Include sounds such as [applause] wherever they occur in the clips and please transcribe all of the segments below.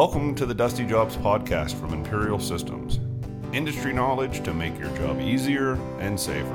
Welcome to the Dusty Jobs podcast from Imperial Systems. Industry knowledge to make your job easier and safer.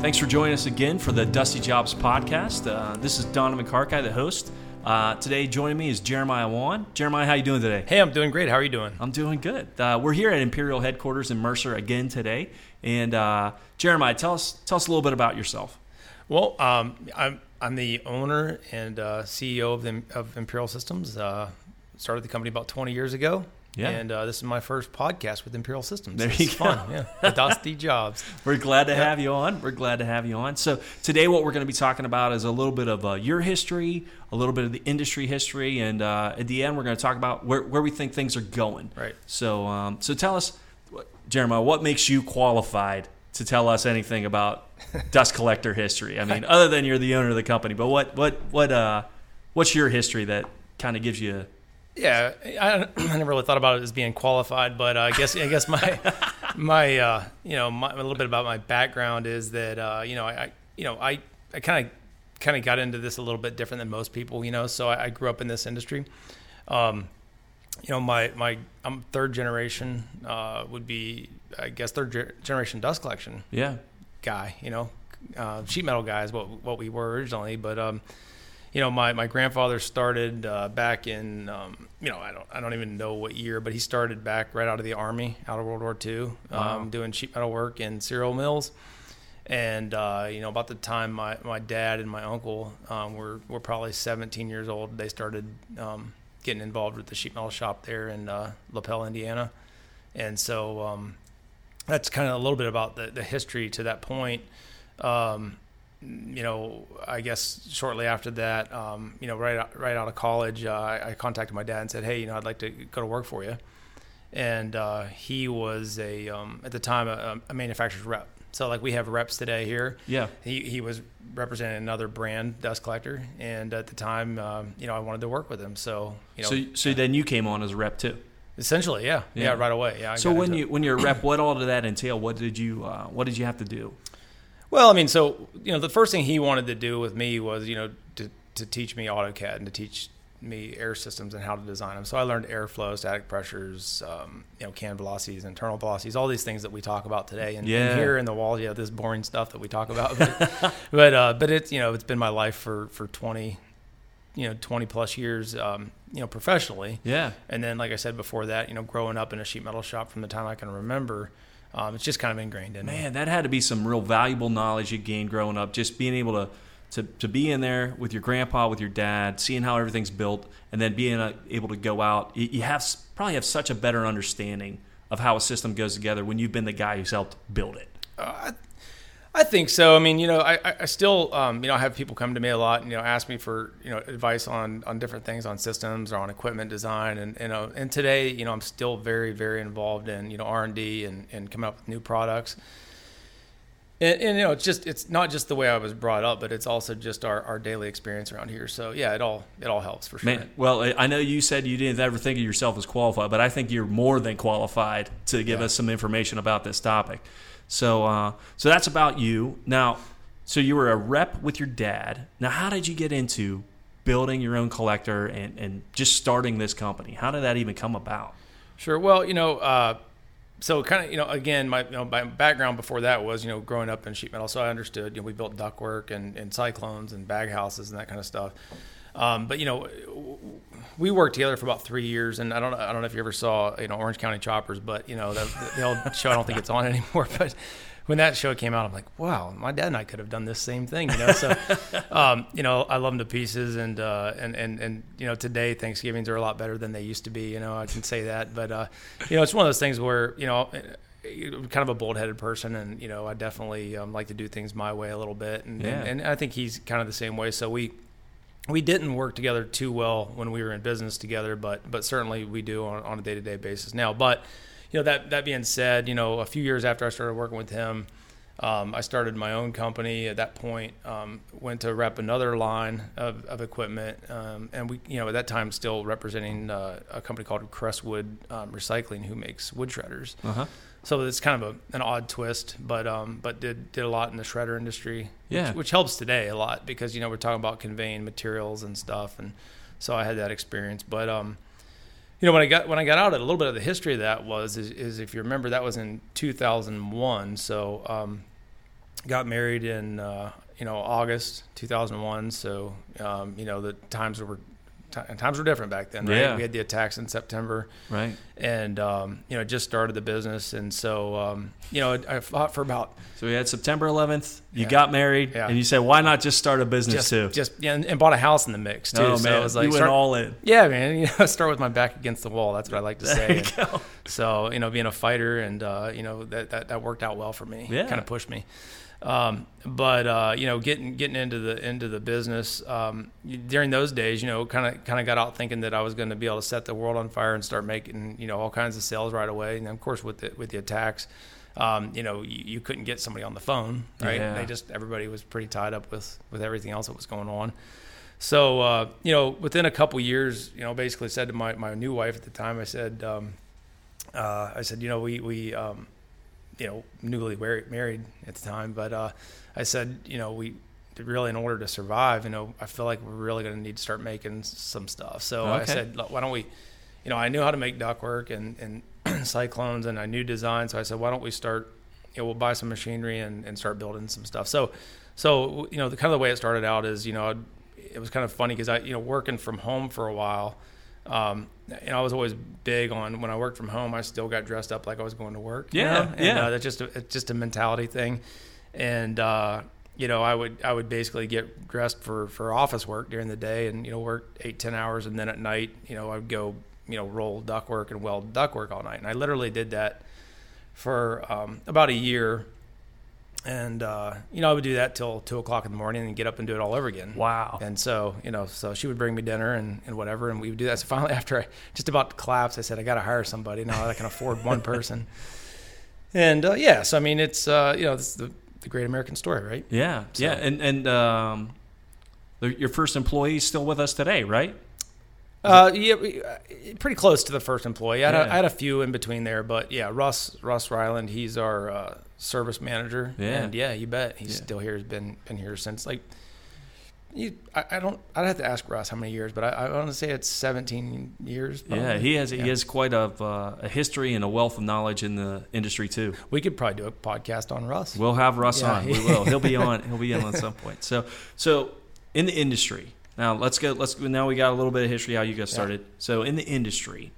Thanks for joining us again for the Dusty Jobs podcast. Uh, this is Donovan Karkai, the host. Uh, today, joining me is Jeremiah Wann. Jeremiah, how you doing today? Hey, I'm doing great. How are you doing? I'm doing good. Uh, we're here at Imperial headquarters in Mercer again today. And uh, Jeremiah, tell us tell us a little bit about yourself. Well, um, I'm I'm the owner and uh, CEO of the, of Imperial Systems. Uh, started the company about 20 years ago. Yeah. And uh, this is my first podcast with Imperial Systems. There It's you go. fun. Yeah. Dusty [laughs] Jobs. We're glad to have you on. We're glad to have you on. So today, what we're going to be talking about is a little bit of uh, your history, a little bit of the industry history, and uh, at the end, we're going to talk about where, where we think things are going. Right. So, um, so tell us, Jeremiah, what makes you qualified to tell us anything about dust collector history? I mean, other than you're the owner of the company, but what what what uh, what's your history that kind of gives you? Yeah, I, I never really thought about it as being qualified, but uh, I guess I guess my [laughs] my uh, you know my, a little bit about my background is that uh, you know I, I you know I I kind of kind of got into this a little bit different than most people, you know. So I, I grew up in this industry. Um, you know, my my I'm third generation uh, would be I guess third ge- generation dust collection Yeah. guy, you know, uh, sheet metal guy is what what we were originally. But um, you know, my, my grandfather started uh, back in um, you know I don't I don't even know what year, but he started back right out of the army, out of World War II, um, Wow. doing sheet metal work in cereal mills. And uh, you know, about the time my, my dad and my uncle um, were were probably 17 years old, they started um, getting involved with the sheet metal shop there in uh, Lapel, Indiana. And so um, that's kind of a little bit about the, the history to that point. Um, you know, I guess shortly after that, um, you know, right out, right out of college, uh, I, contacted my dad and said, "Hey, you know, I'd like to go to work for you." And uh, he was a um, at the time a, a manufacturer's rep. So like we have reps today here. Yeah. He he was representing another brand dust collector, and at the time, um, you know, I wanted to work with him. So you know, So so then you came on as a rep too. essentially, yeah, yeah, Yeah. right away, yeah. I So when into it. you when you're a rep, what all did that entail? What did you uh, what did you have to do? Well, I mean, so you know, the first thing he wanted to do with me was, you know, to to teach me AutoCAD and to teach me air systems and how to design them. So I learned airflow, static pressures, um, you know, can velocities, internal velocities, all these things that we talk about today. And, Yeah. and here in the walls, yeah, this boring stuff that we talk about. But [laughs] but, uh, but it's you know, it's been my life for for twenty, you know, twenty plus years, um, you know, professionally. Yeah. And then, like I said before that, you know, growing up in a sheet metal shop from the time I can remember, um, it's just kind of ingrained in me. Man, that had to be some real valuable knowledge you gained growing up. Just being able to, to, to be in there with your grandpa, with your dad, seeing how everything's built, and then being uh, able to go out. You, have probably have such a better understanding of how a system goes together when you've been the guy who's helped build it. I think so. I mean, you know, I, I- still, um, you know, I have people come to me a lot and, you know, ask me for, you know, advice on, on different things on systems or on equipment design. And, you know, and today, you know, I'm still very, very involved in, you know, R&D and, and coming up with new products. And, and, you know, it's just, it's not just the way I was brought up, but it's also just our, our daily experience around here. So yeah, it all, it all helps for sure. Man, well, I- know you said you didn't ever think of yourself as qualified, but I think you're more than qualified to give Yeah. us some information about this topic. So, uh, so that's about you. Now, so you were a rep with your dad. Now, how did you get into building your own collector and, and just starting this company? How did that even come about? Sure. Well, you know, uh, so kind of, you know, again, my, you know, my background before that was, you know, growing up in sheet metal. So I understood, you know, we built ductwork and, and cyclones and bag houses and that kind of stuff. Um, but you know, we worked together for about three years, and I don't, I don't know if you ever saw, you know, Orange County Choppers, but you know, the, the old show. I don't think it's on [laughs] anymore, but when that show came out, I'm like, wow, my dad and I could have done this same thing, you know. So, [laughs] um, you know, I love them to pieces, and uh, and and and you know, today Thanksgivings are a lot better than they used to be. You know, I can say that, but uh, you know, it's one of those things where you know. Kind of a bold-headed person, and you know, I definitely um, like to do things my way a little bit, and, Yeah. and and I think he's kind of the same way. So we we didn't work together too well when we were in business together, but but certainly we do on, on a day to day basis now. But you know that that being said, you know a few years after I started working with him, um, I started my own company. At that point, um, went to rep another line of, of equipment, um, and we you know at that time still representing uh, a company called Crestwood um, Recycling, who makes wood shredders. Uh huh. so it's kind of a, an odd twist, but um, but did did a lot in the shredder industry, Yeah. which, which helps today a lot because you know we're talking about conveying materials and stuff, and so I had that experience. But um, you know when I got when I got out, a little bit of the history of that was is, is if you remember that was in 2001, so um, got married in uh, you know August 2001, so um, you know the times were ti- times were different back then, right? Yeah. We had the attacks in September Right. and um, you know just started the business and so um, you know I, I fought for about So we had September 11th. You Yeah. got married, Yeah. and you said, "Why not just start a business just too?" just yeah, and, and bought a house in the mix too oh so man, was like you went start- all in. yeah man [laughs] you know start with my back against the wall that's what I like to say you And go. so you know being a fighter and uh, you know that, that that worked out well for me Yeah. kind of pushed me um, but uh, you know getting getting into the into the business um, during those days you know kind of kind of got out thinking that I was going to be able to set the world on fire and start making you know all kinds of sales right away and of course with the with the attacks um, you know you, you couldn't get somebody on the phone right Yeah. they just everybody was pretty tied up with with everything else that was going on so uh, you know within a couple years you know basically said to my, my new wife at the time I said um, uh, I said you know we we um, you know, newly married at the time. But uh, I said, you know, we really, in order to survive, you know, I feel like we're really going to need to start making some stuff. So I said, why don't we, you know, I knew how to make ductwork and, and cyclones and a new design. So I said, why don't we start, you know, we'll buy some machinery and, and start building some stuff. So, so, you know, the kind of the way it started out is, you know, I'd, it was kind of funny because I, you know, working from home for a while, um, you know, I was always big on when I worked from home. I still got dressed up like I was going to work. you Yeah, know? and, yeah. Uh, that's just a, it's just a mentality thing, and uh, you know, I would I would basically get dressed for for office work during the day, and you know, work eight ten hours, and then at night, you know, I'd go you know roll ductwork and weld ductwork all night, and I literally did that for um, about a year. And uh, you know, I would do that till two o'clock in the morning, and get up and do it all over again. Wow. And so, you know, so she would bring me dinner and, and whatever, and we would do that. So finally, [laughs] after I just about to collapse, I said, I got to hire somebody now that I can afford one [laughs] person. And uh, yeah, so I mean, it's uh, you know, this is the, the great American story, right? Yeah, So- yeah, and and um, the, your first employee is still with us today, right? Uh, yeah, uh, pretty close to the first employee. I had, a, Yeah. I had a few in between there, but yeah, Russ Russ Ryland, he's our uh, service manager. Yeah. and yeah, you bet he's Yeah. still here. He's been been here since like. You, I, I don't. I'd have to ask Russ how many years, but I, I want to say it's 17 years. Yeah, he has Yeah. he has quite a uh, a history and a wealth of knowledge in the industry too. We could probably do a podcast on Russ. We'll have Russ Yeah. on. We will. He'll be [laughs] on. He'll be on at some point. So so in the industry now, let's go. Let's now we got a little bit of history how you got started. So in the industry,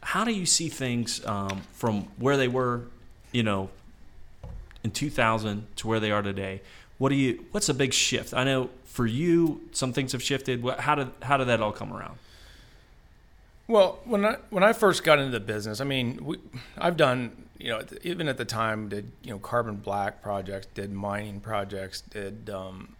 how do you see things um, from where they were, you know, in 2000 to where they are today? What do you? What's a big shift? I know for you, some things have shifted. How did how did that all come around? Well, when I when I first got into the business, I mean, we, I've done you know even at the time did you know carbon black projects, did mining projects, did um,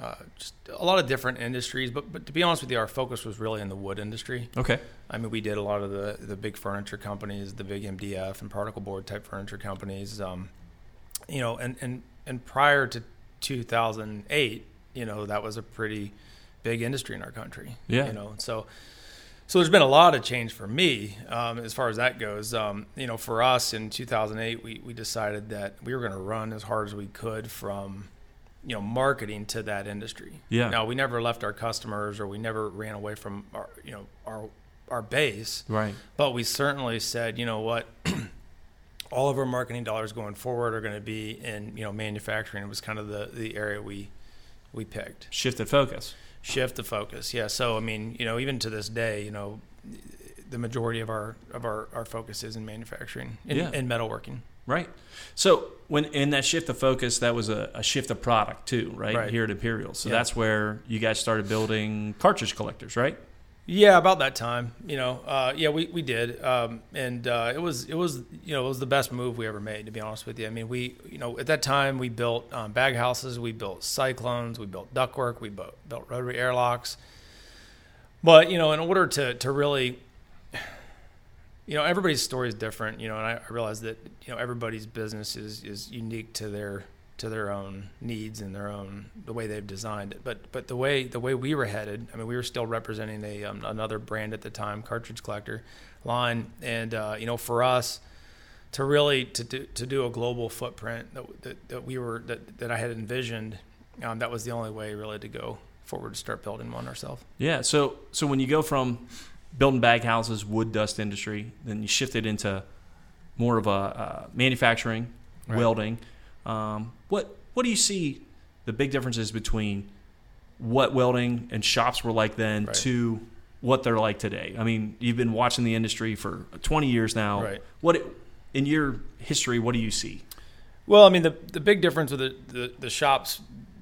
uh, just a lot of different industries. But but to be honest with you, our focus was really in the wood industry. Okay. I mean, we did a lot of the the big furniture companies, the big MDF and particle board type furniture companies. Um, you know, and and and prior to 2008, you know, that was a pretty big industry in our country. Yeah. You know, so so there's been a lot of change for me um, as far as that goes. Um, you know, for us in 2008, we we decided that we were going to run as hard as we could from you know marketing to that industry. Yeah. Now we never left our customers or we never ran away from our you know our our base, Right. but we certainly said, you know what, [clears throat] all of our marketing dollars going forward are going to be in you know manufacturing. It was kind of the the area we we picked. Shifted focus. Shift the focus, yeah. So I mean, you know, even to this day, you know, the majority of our of our, our focus is in manufacturing, in, Yeah. in metalworking. Right. So when in that shift of focus, that was a, a shift of product too, right? Right. Here at Imperial. So Yeah. that's where you guys started building cartridge collectors, right? Yeah, about that time, you know. Uh, yeah, we, we did, um, and uh, it was it was you know it was the best move we ever made. To be honest with you, I mean we you know at that time we built um, bag houses, we built cyclones, we built ductwork, we built, built rotary airlocks. But you know, in order to to really, you know, everybody's story is different. You know, and I, I realize that you know everybody's business is is unique to their to their own needs and their own the way they've designed it. But but the way the way we were headed, I mean, we were still representing a um, another brand at the time, cartridge collector line, and uh, you know, for us to really to do to do a global footprint that that, that we were that, that I had envisioned, um, that was the only way really to go forward to start building one ourselves. Yeah. So so when you go from building bag houses, wood dust industry, then you shifted into more of a uh, manufacturing, Right. welding. Um, what what do you see the big differences between what welding and shops were like then Right. to what they're like today? I mean, you've been watching the industry for 20 years now. Right. What in your history, what do you see? Well, I mean, the the big difference with the, the, the shops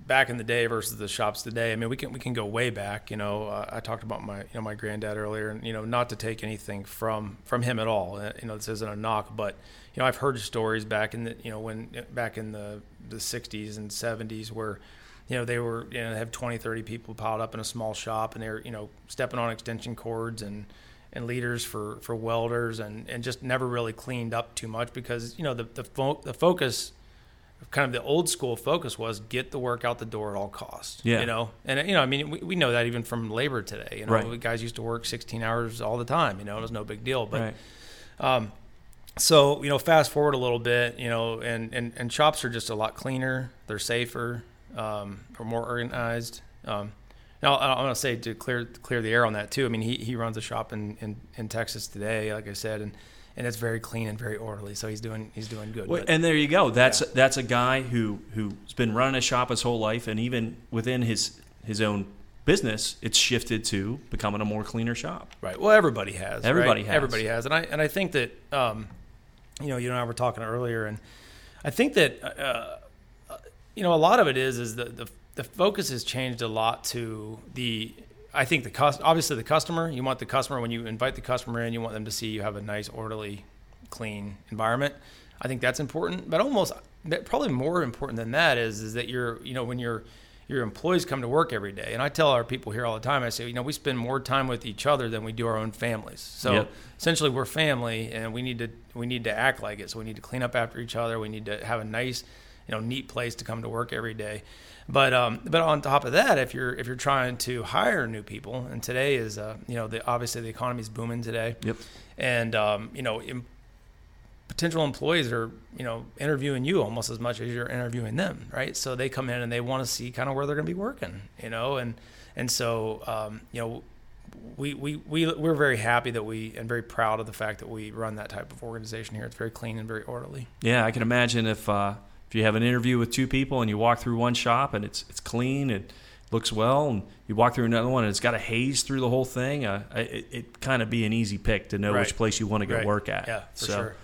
back in the day versus the shops today. I mean, we can we can go way back. You know, uh, I talked about my you know my granddad earlier, and you know, not to take anything from from him at all. Uh, you know, this isn't a knock, but you know, I've heard stories back in the you know when back in the the 60s and 70s where you know they were you know have 20 30 people piled up in a small shop and they're you know stepping on extension cords and and leaders for for welders and and just never really cleaned up too much because you know the the, fo- the focus kind of the old school focus was get the work out the door at all costs Yeah. you know and you know i mean we, we know that even from labor today you know Right. guys used to work 16 hours all the time you know it was no big deal but right. um, so you know, fast forward a little bit, you know, and, and, and shops are just a lot cleaner. They're safer. Um, are more organized. Um, now I- I'm to say to clear clear the air on that too. I mean, he, he runs a shop in, in, in Texas today, like I said, and, and it's very clean and very orderly. So he's doing he's doing good. Well, But- and there you go. That's that's a guy who who's been running a shop his whole life, and even within his his own business, it's shifted to becoming a more cleaner shop. Right. Well, everybody has. Everybody right? has. Everybody has, and I and I think that um, you know you and I were talking earlier, and I think that uh, uh, you know a lot of it is is the the the focus has changed a lot to the. I think the cost obviously the customer. You want the customer when you invite the customer in, you want them to see you have a nice, orderly, clean environment. I think that's important, but almost probably more important than that is is that you're you know when your your employees come to work every day, and I tell our people here all the time. I say, you know, we spend more time with each other than we do our own families. So Yep. essentially, we're family, and we need to we need to act like it. So we need to clean up after each other. We need to have a nice, you know, neat place to come to work every day. But um, but on top of that, if you're if you're trying to hire new people, and today is uh, you know the obviously the economy's booming today, Yep. and um, you know em- potential employees are you know interviewing you almost as much as you're interviewing them right so they come in and they want to see kind of where they're going to be working you know and and so um, you know we, we, we, we're very happy that we and very proud of the fact that we run that type of organization here. It's very clean and very orderly. Yeah, I can imagine if uh, if you have an interview with two people and you walk through one shop and it's it's clean, it looks well, and you walk through another one and it's got a haze through the whole thing, uh, it, it kind of be an easy pick to know Right. which place you want to go Right. work at. Yeah, for So- sure.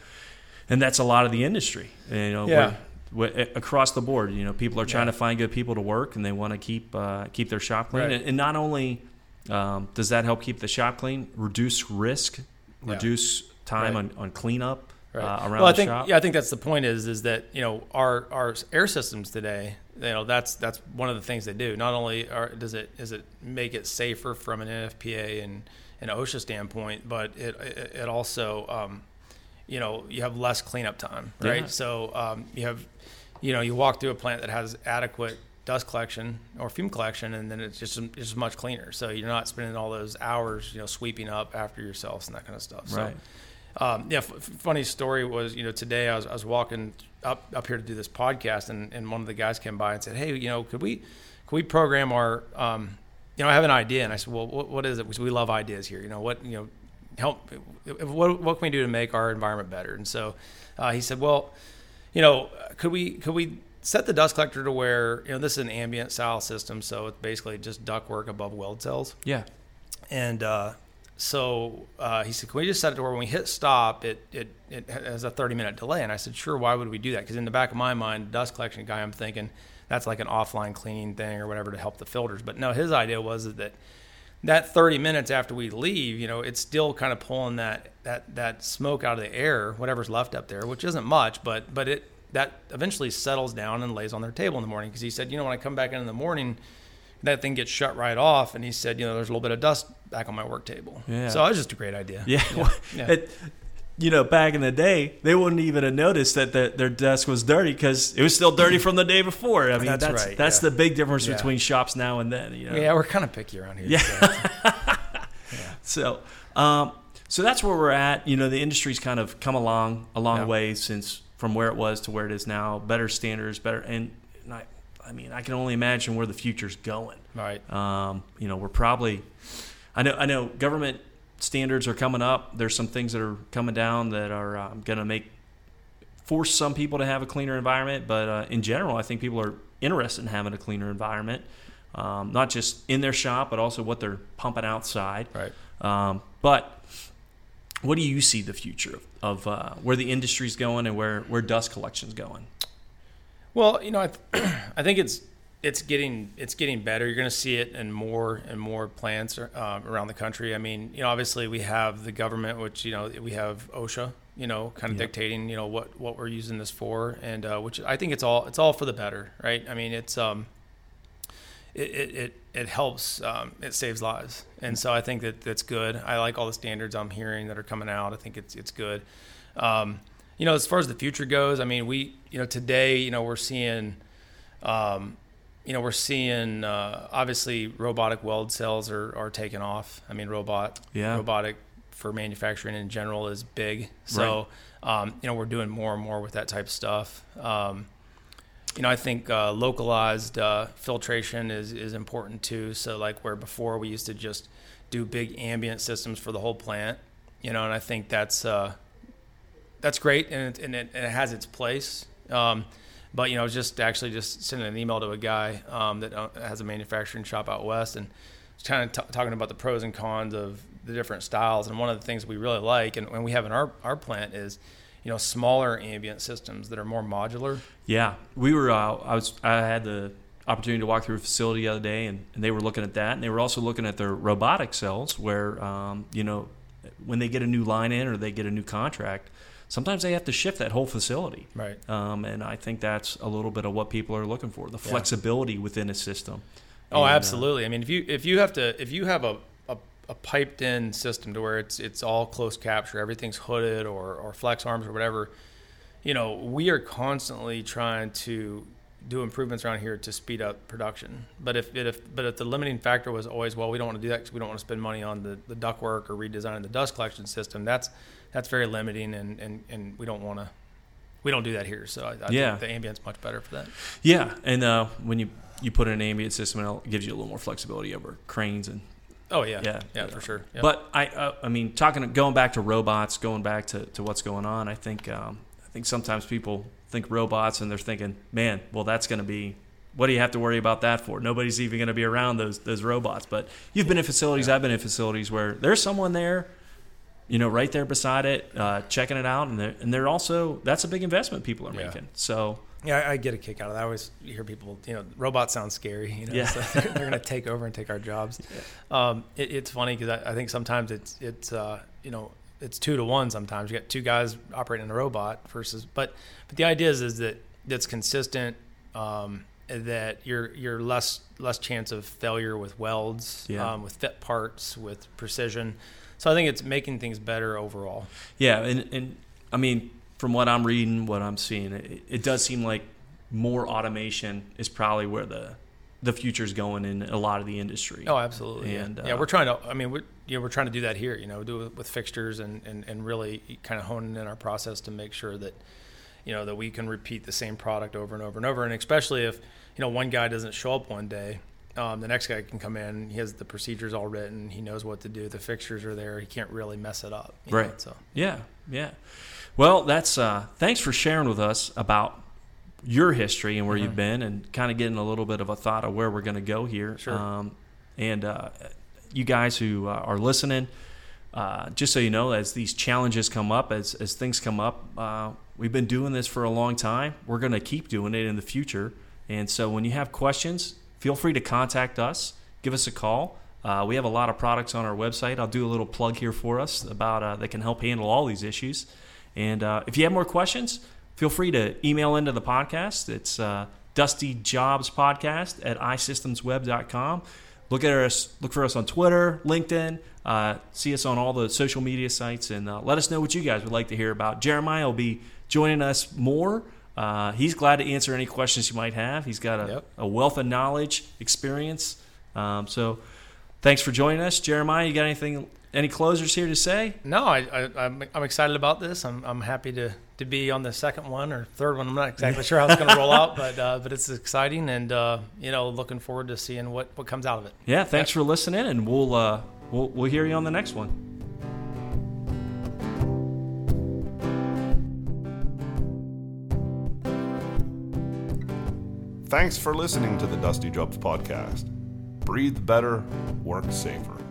and that's a lot of the industry. You know, Yeah. where- where- across the board. You know, people are trying Yeah. to find good people to work, and they want to keep uh, keep their shop clean. Right. And, and not only um, does that help keep the shop clean, reduce risk, Yeah. reduce time on, on cleanup Right. uh, around well, I the think shop. yeah, I think that's the point. Is is that you know our our air systems today. You know that's that's one of the things they do. Not only are, does it does it make it safer from an NFPA and an OSHA standpoint, but it it, it also um, you know you have less cleanup time, right? Yeah. So um, you have you know you walk through a plant that has adequate dust collection or fume collection, and then it's just it's just much cleaner. So you're not spending all those hours you know sweeping up after yourselves and that kind of stuff. So, Right. Um, yeah, f- funny story was, you know, today I was, I was walking up, up here to do this podcast and, and one of the guys came by and said, Hey, you know, could we, could we program our, um, you know, I have an idea. And I said, well, what, what is it? We we love ideas here. You know, what, you know, help, what, what can we do to make our environment better? And so, uh, he said, well, you know, could we, could we set the dust collector to where, you know, this is an ambient style system. So it's basically just duct work above weld cells. yeah. And uh, so uh, he said, "Can we just set it to where when we hit stop, it it it has a 30 minute delay?" And I said, "Sure. Why would we do that? Because in the back of my mind, dust collection guy, I'm thinking that's like an offline cleaning thing or whatever to help the filters. But no, his idea was that that 30 minutes after we leave, you know, it's still kind of pulling that that that smoke out of the air, whatever's left up there, which isn't much, but but it that eventually settles down and lays on their table in the morning. Because he said, you know, when I come back in in the morning, that thing gets shut right off. And he said, you know, there's a little bit of dust back on my work table. Yeah. So it was just a great idea. Yeah. Yeah. [laughs] It, you know, back in the day, they wouldn't even have noticed that the, their desk was dirty because it was still dirty from the day before. I mean, That's that's right, that's yeah. the big difference Yeah. between shops now and then. You know? Yeah, we're kind of picky around here. Yeah. so. [laughs] So, um, so that's where we're at. You know, the industry's kind of come along a long Yeah. way since from where it was to where it is now. Better standards, better, and, and I, I mean, I can only imagine where the future's going. Right. Um, you know, we're probably, I know, I know, government standards are coming up. There's some things that are coming down that are um, going to make force some people to have a cleaner environment. But uh, in general, I think people are interested in having a cleaner environment, um, not just in their shop, but also what they're pumping outside. Right. Um, but what do you see the future of, of uh, where the industry's going and where, where dust collection's going? Well, you know, I, th- [clears throat] I think it's it's getting it's getting better. You're going to see it in more and more plants uh, around the country. I mean, you know, obviously we have the government, which you know we have OSHA, you know, kind of Yep. dictating, you know, what what we're using this for, and uh, which I think it's all it's all for the better, right? I mean, it's um, it it it, it helps, um, it saves lives, and so I think that that's good. I like all the standards I'm hearing that are coming out. I think it's it's good. Um, you know, as far as the future goes, I mean, we, you know, today, you know, we're seeing, um, you know, we're seeing uh, obviously robotic weld cells are, are taking off. I mean, robot, Yeah. robotic for manufacturing in general is big. So, um, you know, we're doing more and more with that type of stuff. Um, you know, I think uh, localized uh, filtration is, is important too. So, like where before we used to just do big ambient systems for the whole plant, you know, and I think that's uh, that's great and it, and it, and it has its place. Um, but you know, just actually just sending an email to a guy um, that uh, has a manufacturing shop out west and kind of t- talking about the pros and cons of the different styles. And one of the things we really like and, and we have in our, our plant is, you know, smaller ambient systems that are more modular. Yeah, we were. Uh, I was. I had the opportunity to walk through a facility the other day, and, and they were looking at that, and they were also looking at their robotic cells, where um, you know, when they get a new line in or they get a new contract, sometimes they have to shift that whole facility. Right. Um, and I think that's a little bit of what people are looking for: the flexibility within a system. Oh, And, uh, absolutely. I mean, if you if you have to if you have a, a, a piped in system to where it's it's all close capture, everything's hooded or or flex arms or whatever, you know, we are constantly trying to do improvements around here to speed up production. But if if but if the limiting factor was always well, we don't want to do that because we don't want to spend money on the the duct work or redesigning the dust collection system. That's that's very limiting, and and and we don't want to. We don't do that here, so I, I Yeah. think the ambient's much better for that. Yeah, and uh, when you you put in an ambient system, it gives you a little more flexibility over cranes and Oh yeah, Yeah. yeah, for sure. Yep. But I, uh, I mean, talking, going back to robots, going back to, to what's going on. I think, um, I think sometimes people think robots and they're thinking, man, well, that's going to be. What do you have to worry about that for? Nobody's even going to be around those those robots. But you've been in facilities. I've been in facilities where there's someone there, you know, right there beside it, uh, checking it out, and they're, and they're also that's a big investment people are Yeah. making. So Yeah, I, I get a kick out of that. I always hear people, you know, robots sound scary. You know, Yeah. so they're, they're going to take over and take our jobs. [laughs] Um, it, it's funny because I, I think sometimes it's it's uh, you know it's two to one. Sometimes you got two guys operating a robot versus, but but the idea is is that that's consistent. Um, that you're you're less less chance of failure with welds, Yeah. um, with fit parts, with precision. So I think it's making things better overall. Yeah, and, and I mean, from what I'm reading, what I'm seeing, it, it does seem like more automation is probably where the the future's going in a lot of the industry. Oh, absolutely. And, yeah. yeah, uh, we're trying to. I mean, we're you know we're trying to do that here. You know, do it with fixtures and and and really kind of honing in our process to make sure that you know that we can repeat the same product over and over and over. And especially if you know one guy doesn't show up one day. Um, the next guy can come in. He has the procedures all written. He knows what to do. The fixtures are there. He can't really mess it up. you know, Right. so Yeah, yeah. Well, that's uh, thanks for sharing with us about your history and where Mm-hmm. you've been, and kind of getting a little bit of a thought of where we're going to go here. Sure. Um, and uh, you guys who uh, are listening, uh, just so you know, as these challenges come up, as as things come up, uh, we've been doing this for a long time. We're going to keep doing it in the future. And so, when you have questions, feel free to contact us. Give us a call. Uh, we have a lot of products on our website. I'll do a little plug here for us about uh, that can help handle all these issues. And uh, if you have more questions, feel free to email into the podcast. It's uh, Dusty Jobs Podcast at isystemsweb.com. look at us, look for us on Twitter, LinkedIn. Uh, see us on all the social media sites, and uh, let us know what you guys would like to hear about. Jeremiah will be joining us more. Uh, he's glad to answer any questions you might have. He's got a, Yep. a wealth of knowledge, experience. Um, so, thanks for joining us, Jeremiah. You got anything, any closers here to say? No, I, I, I'm, I'm excited about this. I'm, I'm happy to, to be on the second one or third one. I'm not exactly sure how it's going to roll out, [laughs] but uh, but it's exciting, and uh, you know, looking forward to seeing what, what comes out of it. Yeah, thanks for listening, and we'll uh, we'll we'll hear you on the next one. Thanks for listening to the Dusty Jobs podcast. Breathe better, work safer.